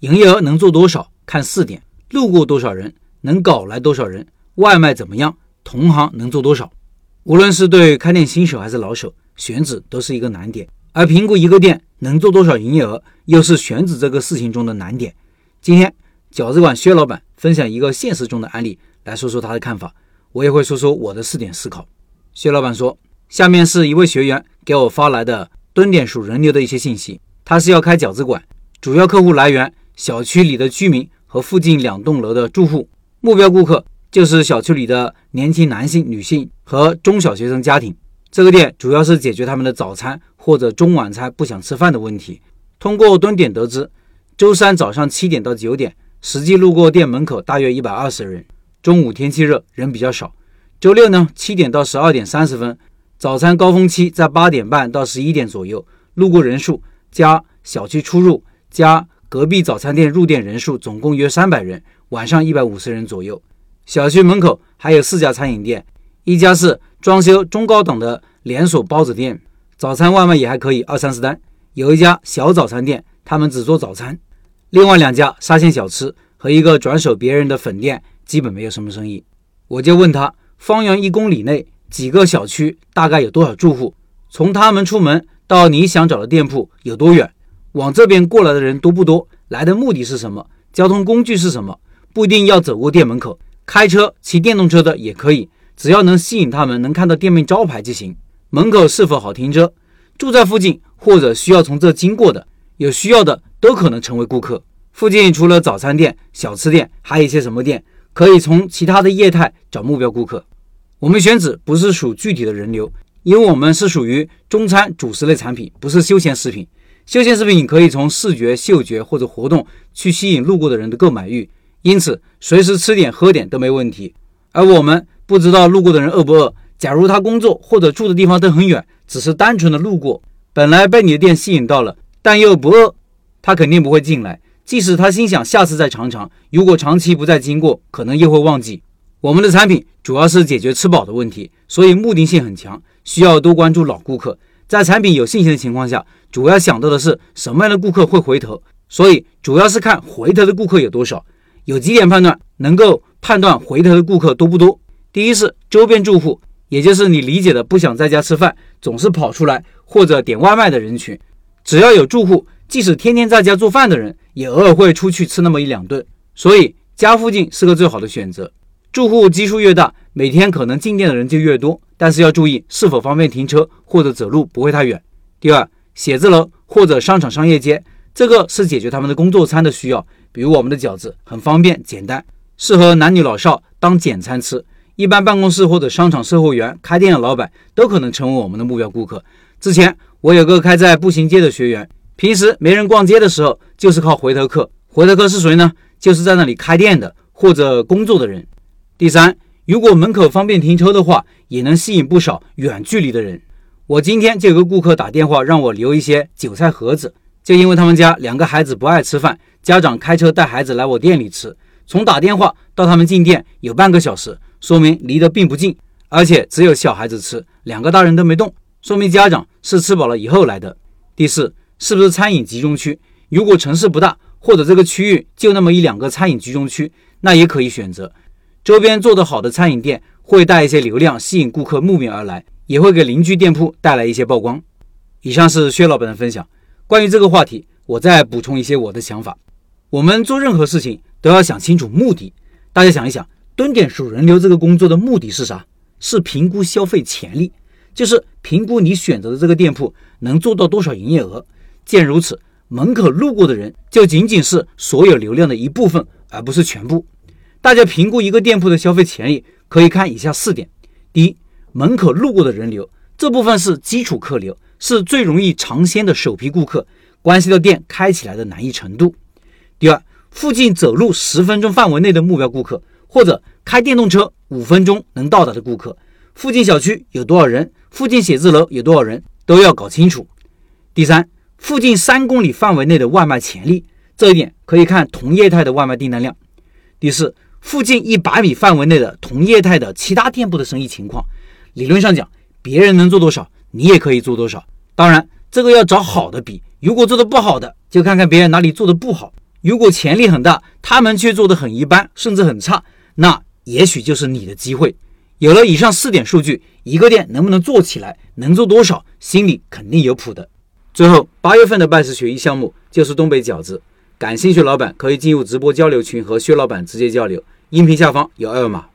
营业额能做多少看四点：路过多少人，能搞来多少人，外卖怎么样，同行能做多少。无论是对开店新手还是老手，选址都是一个难点。而评估一个店能做多少营业额，又是选址这个事情中的难点。今天饺子馆薛老板分享一个现实中的案例，来说说他的看法。我也会说说我的四点思考。薛老板说：“下面是一位学员给我发来的蹲点数人流的一些信息。他是要开饺子馆，主要客户来源小区里的居民和附近两栋楼的住户，目标顾客。”就是小区里的年轻男性、女性和中小学生家庭。这个店主要是解决他们的早餐或者中晚餐不想吃饭的问题。通过蹲点得知，周三早上七点到九点，实际路过店门口大约一百二十人。中午天气热，人比较少。周六呢，七点到十二点三十分，早餐高峰期在八点半到十一点左右，路过人数加小区出入加隔壁早餐店入店人数总共约三百人，晚上一百五十人左右。小区门口还有四家餐饮店，一家是装修中高档的连锁包子店，早餐外卖也还可以，二三十单；有一家小早餐店，他们只做早餐。另外两家沙县小吃和一个转手别人的粉店，基本没有什么生意。我就问他，方圆一公里内几个小区大概有多少住户？从他们出门到你想找的店铺有多远？往这边过来的人多不多？来的目的是什么？交通工具是什么？不一定要走过店门口。开车、骑电动车的也可以，只要能吸引他们，能看到店面招牌就行。门口是否好停车？住在附近或者需要从这经过的，有需要的都可能成为顾客。附近除了早餐店、小吃店，还有一些什么店？可以从其他的业态找目标顾客。我们选址不是属具体的人流，因为我们是属于中餐主食类产品，不是休闲食品。休闲食品可以从视觉、嗅觉或者活动去吸引路过的人的购买欲。因此，随时吃点喝点都没问题。而我们不知道路过的人饿不饿。假如他工作或者住的地方都很远，只是单纯的路过，本来被你的店吸引到了，但又不饿，他肯定不会进来。即使他心想下次再尝尝，如果长期不再经过，可能又会忘记。我们的产品主要是解决吃饱的问题，所以目的性很强，需要多关注老顾客。在产品有信心的情况下，主要想到的是什么样的顾客会回头，所以主要是看回头的顾客有多少。有几点判断能够判断回头的顾客多不多。第一是周边住户，也就是你理解的不想在家吃饭，总是跑出来或者点外卖的人群。只要有住户，即使天天在家做饭的人，也偶尔会出去吃那么一两顿。所以家附近是个最好的选择。住户基数越大，每天可能进店的人就越多，但是要注意是否方便停车或者走路不会太远。第二，写字楼或者商场商业街，这个是解决他们的工作餐的需要。比如我们的饺子很方便简单，适合男女老少当简餐吃。一般办公室或者商场售货员、开店的老板都可能成为我们的目标顾客。之前我有个开在步行街的学员，平时没人逛街的时候，就是靠回头客。回头客是谁呢？就是在那里开店的或者工作的人。第三，如果门口方便停车的话，也能吸引不少远距离的人。我今天就有个顾客打电话让我留一些韭菜盒子，就因为他们家两个孩子不爱吃饭。家长开车带孩子来我店里吃，从打电话到他们进店有半个小时，说明离得并不近，而且只有小孩子吃，两个大人都没动，说明家长是吃饱了以后来的。第四，是不是餐饮集中区？如果城市不大，或者这个区域就那么一两个餐饮集中区，那也可以选择。周边做得好的餐饮店会带一些流量，吸引顾客慕名而来，也会给邻居店铺带来一些曝光。以上是薛老板的分享，关于这个话题，我再补充一些我的想法。我们做任何事情都要想清楚目的。大家想一想，蹲点数人流这个工作的目的是啥？是评估消费潜力，就是评估你选择的这个店铺能做到多少营业额。既然如此，门口路过的人就仅仅是所有流量的一部分，而不是全部。大家评估一个店铺的消费潜力，可以看以下四点：第一，门口路过的人流，这部分是基础客流，是最容易尝鲜的首批顾客，关系到店开起来的难易程度。第二，附近走路十分钟范围内的目标顾客，或者开电动车五分钟能到达的顾客，附近小区有多少人，附近写字楼有多少人，都要搞清楚。第三，附近三公里范围内的外卖潜力，这一点可以看同业态的外卖订单量。第四，附近一百米范围内的同业态的其他店铺的生意情况。理论上讲，别人能做多少，你也可以做多少。当然，这个要找好的比，如果做的不好的，就看看别人哪里做的不好。如果潜力很大，他们却做得很一般，甚至很差，那也许就是你的机会。有了以上四点数据，一个店能不能做起来，能做多少，心里肯定有谱的。最后，八月份的拜师学艺项目就是东北饺子，感兴趣老板可以进入直播交流群和薛老板直接交流，音频下方有二维码。